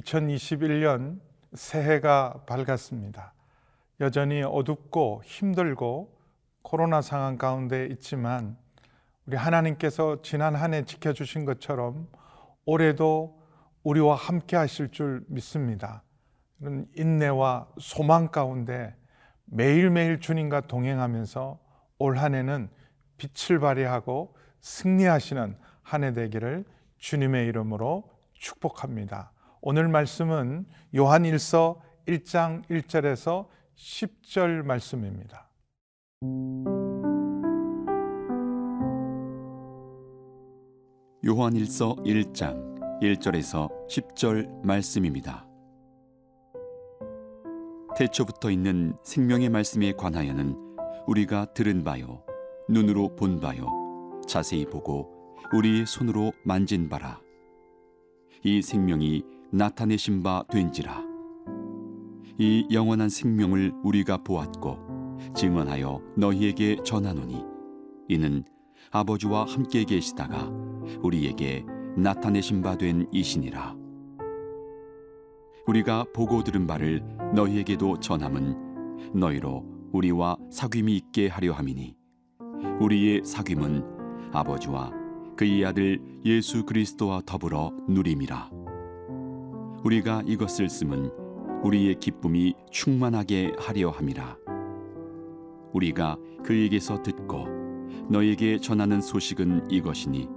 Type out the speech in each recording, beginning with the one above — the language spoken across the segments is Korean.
2021년 새해가 밝았습니다. 여전히 어둡고 힘들고 코로나 상황 가운데 있지만 우리 하나님께서 지난 한 해 지켜주신 것처럼 올해도 우리와 함께 하실 줄 믿습니다. 이런 인내와 소망 가운데 매일매일 주님과 동행하면서 올 한 해는 빛을 발휘하고 승리하시는 한 해 되기를 주님의 이름으로 축복합니다. 오늘 말씀은 요한 1서 1장 1절에서 10절 말씀입니다. 요한 1서 1장 1절에서 10절 말씀입니다. 태초부터 있는 생명의 말씀에 관하여는 우리가 들은 바요 눈으로 본 바요 자세히 보고 우리의 손으로 만진 바라 이 생명이 나타내신 바 된지라. 이 영원한 생명을 우리가 보았고 증언하여 너희에게 전하노니 이는 아버지와 함께 계시다가 우리에게 나타내신 바 된 이시니라. 우리가 보고 들은 바를 너희에게도 전함은 너희로 우리와 사귐이 있게 하려 함이니 우리의 사귐은 아버지와 그의 아들 예수 그리스도와 더불어 누림이라 우리가 이것을 쓰면 우리의 기쁨이 충만하게 하려 함이라. 우리가 그에게서 듣고 너에게 전하는 소식은 이것이니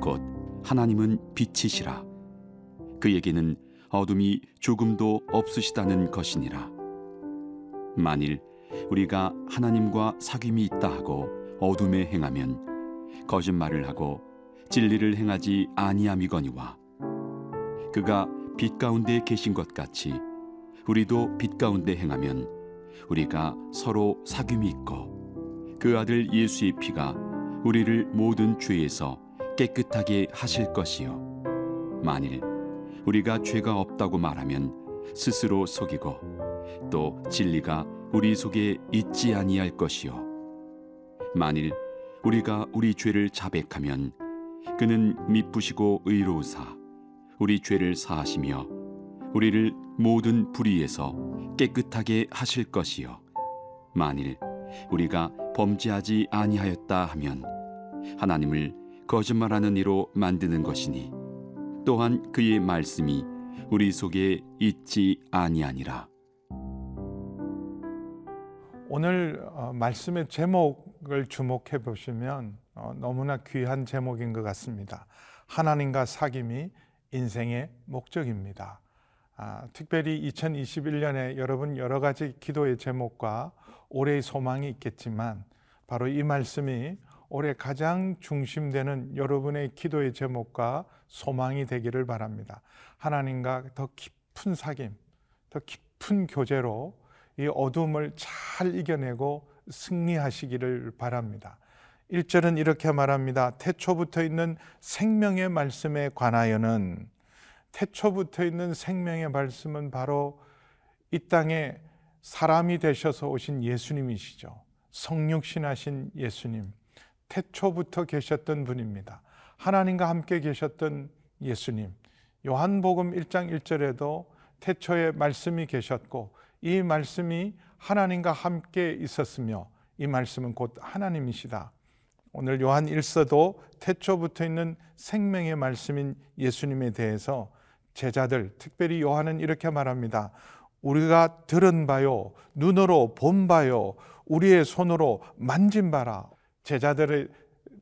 곧 하나님은 빛이시라. 그에게는 어둠이 조금도 없으시다는 것이니라. 만일 우리가 하나님과 사귐이 있다 하고 어둠에 행하면 거짓말을 하고 진리를 행하지 아니함이거니와 그가 빛 가운데 계신 것 같이 우리도 빛 가운데 행하면 우리가 서로 사귐이 있고 그 아들 예수의 피가 우리를 모든 죄에서 깨끗하게 하실 것이요. 만일 우리가 죄가 없다고 말하면 스스로 속이고 또 진리가 우리 속에 있지 아니할 것이요. 만일 우리가 우리 죄를 자백하면 그는 미쁘시고 의로우사 우리 죄를 사하시며 우리를 모든 불의에서 깨끗하게 하실 것이요 만일 우리가 범죄하지 아니하였다 하면 하나님을 거짓말하는 이로 만드는 것이니 또한 그의 말씀이 우리 속에 있지 아니하니라 오늘 어, 말씀의 제목을 주목해 보시면 어, 너무나 귀한 제목인 것 같습니다. 하나님과 사귐이 인생의 목적입니다. 아, 특별히 2021년에 여러분 여러 가지 기도의 제목과 올해의 소망이 있겠지만 바로 이 말씀이 올해 가장 중심되는 여러분의 기도의 제목과 소망이 되기를 바랍니다. 하나님과 더 깊은 사귐, 더 깊은 교제로 이 어둠을 잘 이겨내고 승리하시기를 바랍니다. 1절은 이렇게 말합니다. 태초부터 있는 생명의 말씀에 관하여는 태초부터 있는 생명의 말씀은 바로 이 땅에 사람이 되셔서 오신 예수님이시죠. 성육신하신 예수님. 태초부터 계셨던 분입니다. 하나님과 함께 계셨던 예수님. 요한복음 1장 1절에도 태초에 말씀이 계셨고 이 말씀이 하나님과 함께 있었으며 이 말씀은 곧 하나님이시다. 오늘 요한 1서도 태초부터 있는 생명의 말씀인 예수님에 대해서 제자들, 특별히 요한은 이렇게 말합니다. 우리가 들은 바요, 눈으로 본 바요, 우리의 손으로 만진 바라. 제자들의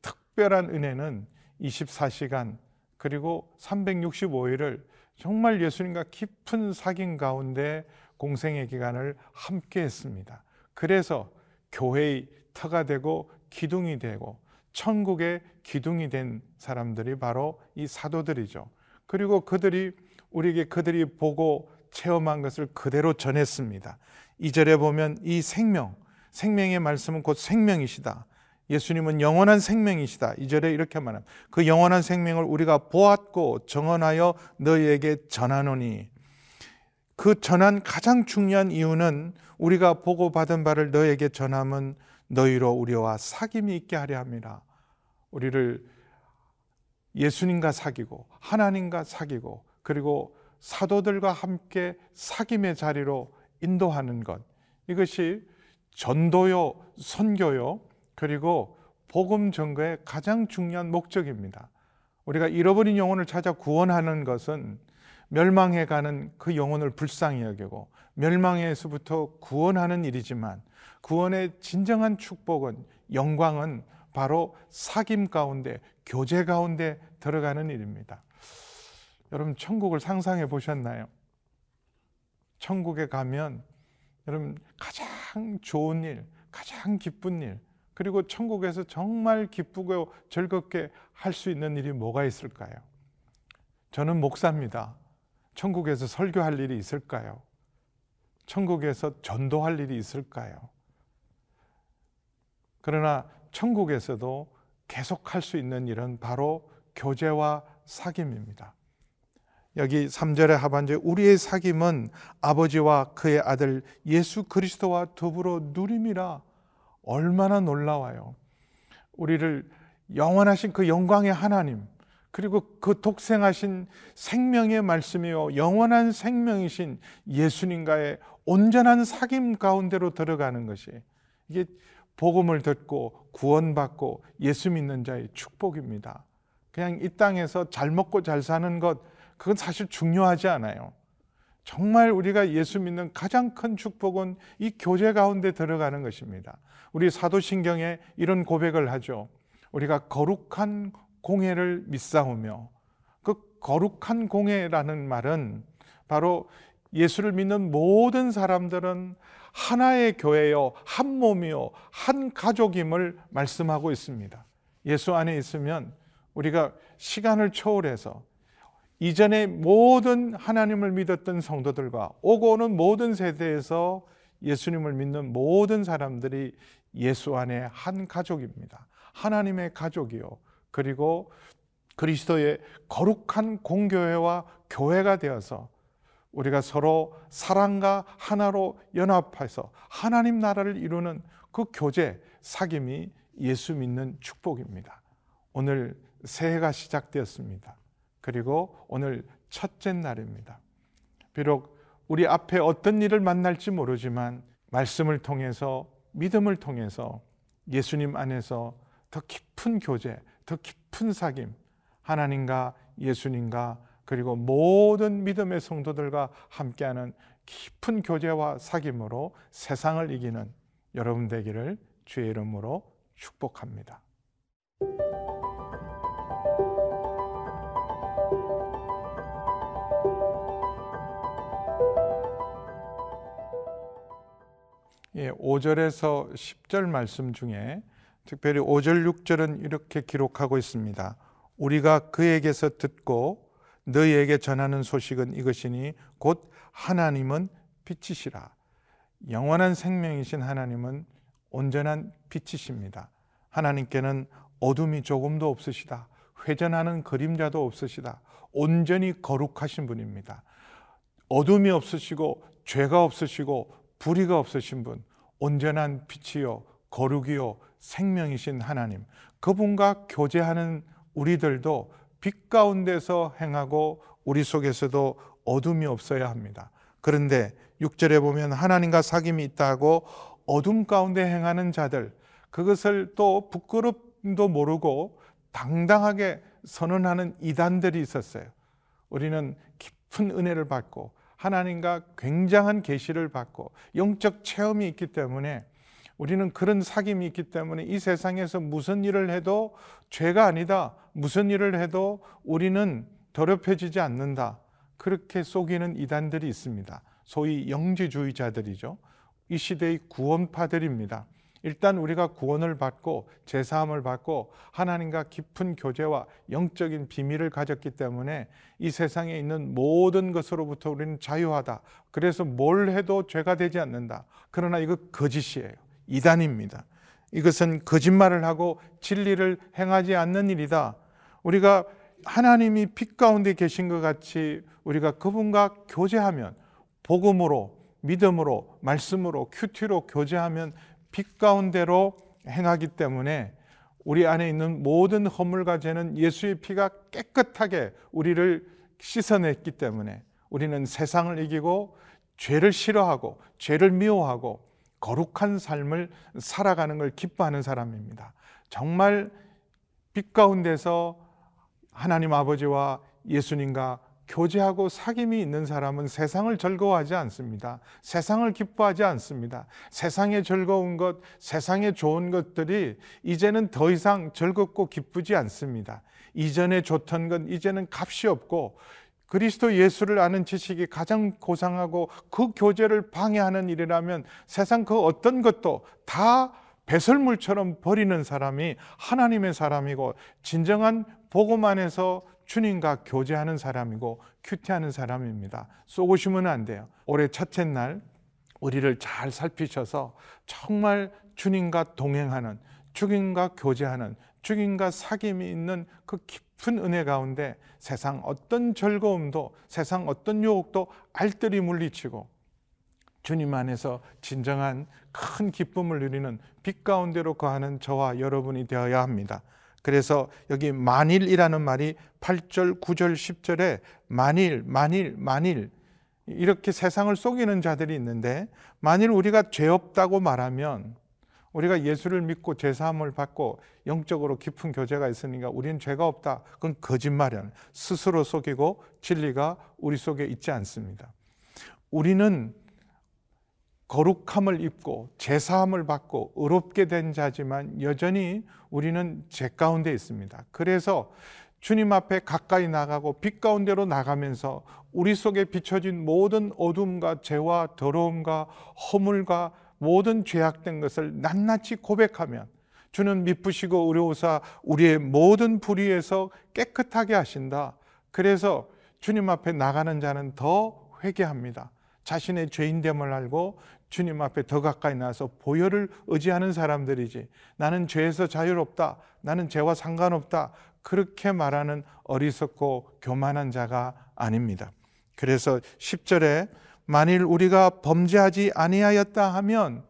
특별한 은혜는 24시간 그리고 365일을 정말 예수님과 깊은 사귐 가운데 공생의 기간을 함께 했습니다. 그래서 교회의 터가 되고 기둥이 되고 천국의 기둥이 된 사람들이 바로 이 사도들이죠. 그리고 그들이 우리에게 그들이 보고 체험한 것을 그대로 전했습니다. 이절에 보면 이 생명, 생명의 말씀은 곧 생명이시다. 예수님은 영원한 생명이시다. 이절에 이렇게 말합니다. 그 영원한 생명을 우리가 보았고 정언하여 너희에게 전하노니 그 전한 가장 중요한 이유는 우리가 보고 받은 바를 너에게 전함은 너희로 우리와 사귐이 있게 하려 함이라. 우리를 예수님과 사귀고 하나님과 사귀고 그리고 사도들과 함께 사귐의 자리로 인도하는 것. 이것이 전도요, 선교요, 그리고 복음 전거의 가장 중요한 목적입니다. 우리가 잃어버린 영혼을 찾아 구원하는 것은 멸망해 가는 그 영혼을 불쌍히 여기고 멸망에서부터 구원하는 일이지만 구원의 진정한 축복은 영광은 바로 사귐 가운데 교제 가운데 들어가는 일입니다. 여러분 천국을 상상해 보셨나요? 천국에 가면 여러분 가장 좋은 일, 가장 기쁜 일, 그리고 천국에서 정말 기쁘고 즐겁게 할 수 있는 일이 뭐가 있을까요? 저는 목사입니다. 천국에서 설교할 일이 있을까요? 천국에서 전도할 일이 있을까요? 그러나 천국에서도 계속 할 수 있는 일은 바로 교제와 사귐입니다. 여기 3절의 하반절 우리의 사귐은 아버지와 그의 아들 예수 그리스도와 더불어 누림이라 얼마나 놀라워요. 우리를 영원하신 그 영광의 하나님 그리고 그 독생하신 생명의 말씀이요 영원한 생명이신 예수님과의 온전한 사귐 가운데로 들어가는 것이 이게 복음을 듣고 구원받고 예수 믿는 자의 축복입니다. 그냥 이 땅에서 잘 먹고 잘 사는 것 그건 사실 중요하지 않아요. 정말 우리가 예수 믿는 가장 큰 축복은 이 교제 가운데 들어가는 것입니다. 우리 사도신경에 이런 고백을 하죠. 우리가 거룩한 공예를 믿사오며 그 거룩한 공예라는 말은 바로 예수를 믿는 모든 사람들은 하나의 교회요, 한 몸이요, 한 가족임을 말씀하고 있습니다. 예수 안에 있으면 우리가 시간을 초월해서 이전에 모든 하나님을 믿었던 성도들과 오고 오는 모든 세대에서 예수님을 믿는 모든 사람들이 예수 안에 한 가족입니다. 하나님의 가족이요. 그리고 그리스도의 거룩한 공교회와 교회가 되어서 우리가 서로 사랑과 하나로 연합해서 하나님 나라를 이루는 그 교제, 사귐이 예수 믿는 축복입니다. 오늘 새해가 시작되었습니다. 그리고 오늘 첫째 날입니다. 비록 우리 앞에 어떤 일을 만날지 모르지만 말씀을 통해서 믿음을 통해서 예수님 안에서 더 깊은 교제, 더 깊은 사귐, 하나님과 예수님과 그리고 모든 믿음의 성도들과 함께하는 깊은 교제와 사귐으로 세상을 이기는 여러분 되기를 주의 이름으로 축복합니다. 예, 5절에서 10절 말씀 중에 특별히 5절, 6절은 이렇게 기록하고 있습니다. 우리가 그에게서 듣고 너희에게 전하는 소식은 이것이니 곧 하나님은 빛이시라. 영원한 생명이신 하나님은 온전한 빛이십니다. 하나님께는 어둠이 조금도 없으시다. 회전하는 그림자도 없으시다. 온전히 거룩하신 분입니다. 어둠이 없으시고 죄가 없으시고 불의가 없으신 분, 온전한 빛이요, 거룩이요, 생명이신 하나님, 그분과 교제하는 우리들도 빛 가운데서 행하고 우리 속에서도 어둠이 없어야 합니다. 그런데 6절에 보면 하나님과 사귐이 있다고 어둠 가운데 행하는 자들, 그것을 또 부끄럽도 모르고 당당하게 선언하는 이단들이 있었어요. 우리는 깊은 은혜를 받고 하나님과 굉장한 계시를 받고 영적 체험이 있기 때문에 우리는 그런 사귐이 있기 때문에 이 세상에서 무슨 일을 해도 죄가 아니다. 무슨 일을 해도 우리는 더럽혀지지 않는다. 그렇게 속이는 이단들이 있습니다. 소위 영지주의자들이죠. 이 시대의 구원파들입니다. 일단 우리가 구원을 받고 제사함을 받고 하나님과 깊은 교제와 영적인 비밀을 가졌기 때문에 이 세상에 있는 모든 것으로부터 우리는 자유하다. 그래서 뭘 해도 죄가 되지 않는다. 그러나 이거 거짓이에요. 이단입니다. 이것은 거짓말을 하고 진리를 행하지 않는 일이다. 우리가 하나님이 빛 가운데 계신 것 같이 우리가 그분과 교제하면 복음으로 믿음으로 말씀으로 큐티로 교제하면 빛 가운데로 행하기 때문에 우리 안에 있는 모든 허물과 죄는 예수의 피가 깨끗하게 우리를 씻어냈기 때문에 우리는 세상을 이기고 죄를 싫어하고 죄를 미워하고 거룩한 삶을 살아가는 걸 기뻐하는 사람입니다. 정말 빛 가운데서 하나님 아버지와 예수님과 교제하고 사귐이 있는 사람은 세상을 즐거워하지 않습니다. 세상을 기뻐하지 않습니다. 세상의 즐거운 것, 세상의 좋은 것들이 이제는 더 이상 즐겁고 기쁘지 않습니다. 이전에 좋던 건 이제는 값이 없고 그리스도 예수를 아는 지식이 가장 고상하고 그 교제를 방해하는 일이라면 세상 그 어떤 것도 다 배설물처럼 버리는 사람이 하나님의 사람이고 진정한 복음 안에서 주님과 교제하는 사람이고 큐티하는 사람입니다. 쏘고시면 안 돼요. 올해 첫째 날 우리를 잘 살피셔서 정말 주님과 동행하는 주님과 교제하는 주님과 사귐이 있는 그 깊은 은혜 가운데 세상 어떤 즐거움도 세상 어떤 유혹도 알뜰히 물리치고 주님 안에서 진정한 큰 기쁨을 누리는 빛 가운데로 거하는 저와 여러분이 되어야 합니다. 그래서 여기 만일이라는 말이 8절, 9절, 10절에 만일, 만일, 만일 이렇게 세상을 속이는 자들이 있는데 만일 우리가 죄 없다고 말하면 우리가 예수를 믿고 죄사함을 받고 영적으로 깊은 교제가 있으니까 우리는 죄가 없다. 그건 거짓말이야. 스스로 속이고 진리가 우리 속에 있지 않습니다. 우리는 거룩함을 입고 제사함을 받고 의롭게 된 자지만 여전히 우리는 죄 가운데 있습니다. 그래서 주님 앞에 가까이 나가고 빛 가운데로 나가면서 우리 속에 비춰진 모든 어둠과 죄와 더러움과 허물과 모든 죄악된 것을 낱낱이 고백하면 주는 미쁘시고 의로우사 우리의 모든 불의에서 깨끗하게 하신다. 그래서 주님 앞에 나가는 자는 더 회개합니다. 자신의 죄인됨을 알고 주님 앞에 더 가까이 나서 보혈을 의지하는 사람들이지 나는 죄에서 자유롭다. 나는 죄와 상관없다. 그렇게 말하는 어리석고 교만한 자가 아닙니다. 그래서 10절에 만일 우리가 범죄하지 아니하였다 하면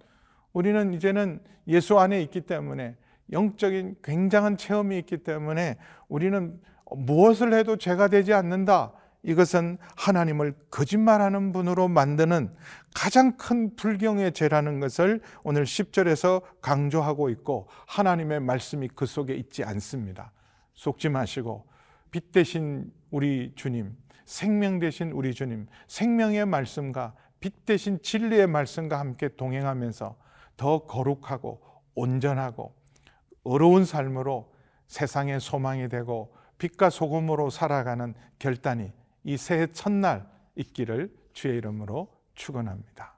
우리는 이제는 예수 안에 있기 때문에 영적인 굉장한 체험이 있기 때문에 우리는 무엇을 해도 죄가 되지 않는다. 이것은 하나님을 거짓말하는 분으로 만드는 가장 큰 불경의 죄라는 것을 오늘 10절에서 강조하고 있고 하나님의 말씀이 그 속에 있지 않습니다. 속지 마시고 빛 대신 우리 주님, 생명 대신 우리 주님, 생명의 말씀과 빛 대신 진리의 말씀과 함께 동행하면서 더 거룩하고 온전하고 어려운 삶으로 세상의 소망이 되고 빛과 소금으로 살아가는 결단이 이 새해 첫날 있기를 주의 이름으로 축원합니다.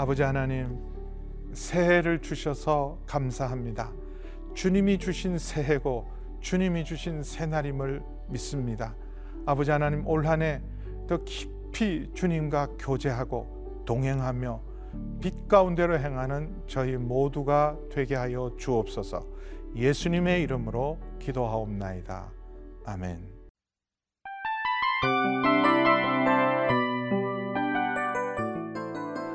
아버지 하나님, 새해를 주셔서 감사합니다. 주님이 주신 새해고 주님이 주신 새날임을 믿습니다. 아버지 하나님 올 한 해 더 깊이 주님과 교제하고 동행하며 빛 가운데로 행하는 저희 모두가 되게 하여 주옵소서. 예수님의 이름으로 기도하옵나이다. 아멘.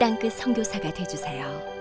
땅끝 선교사가 되주세요.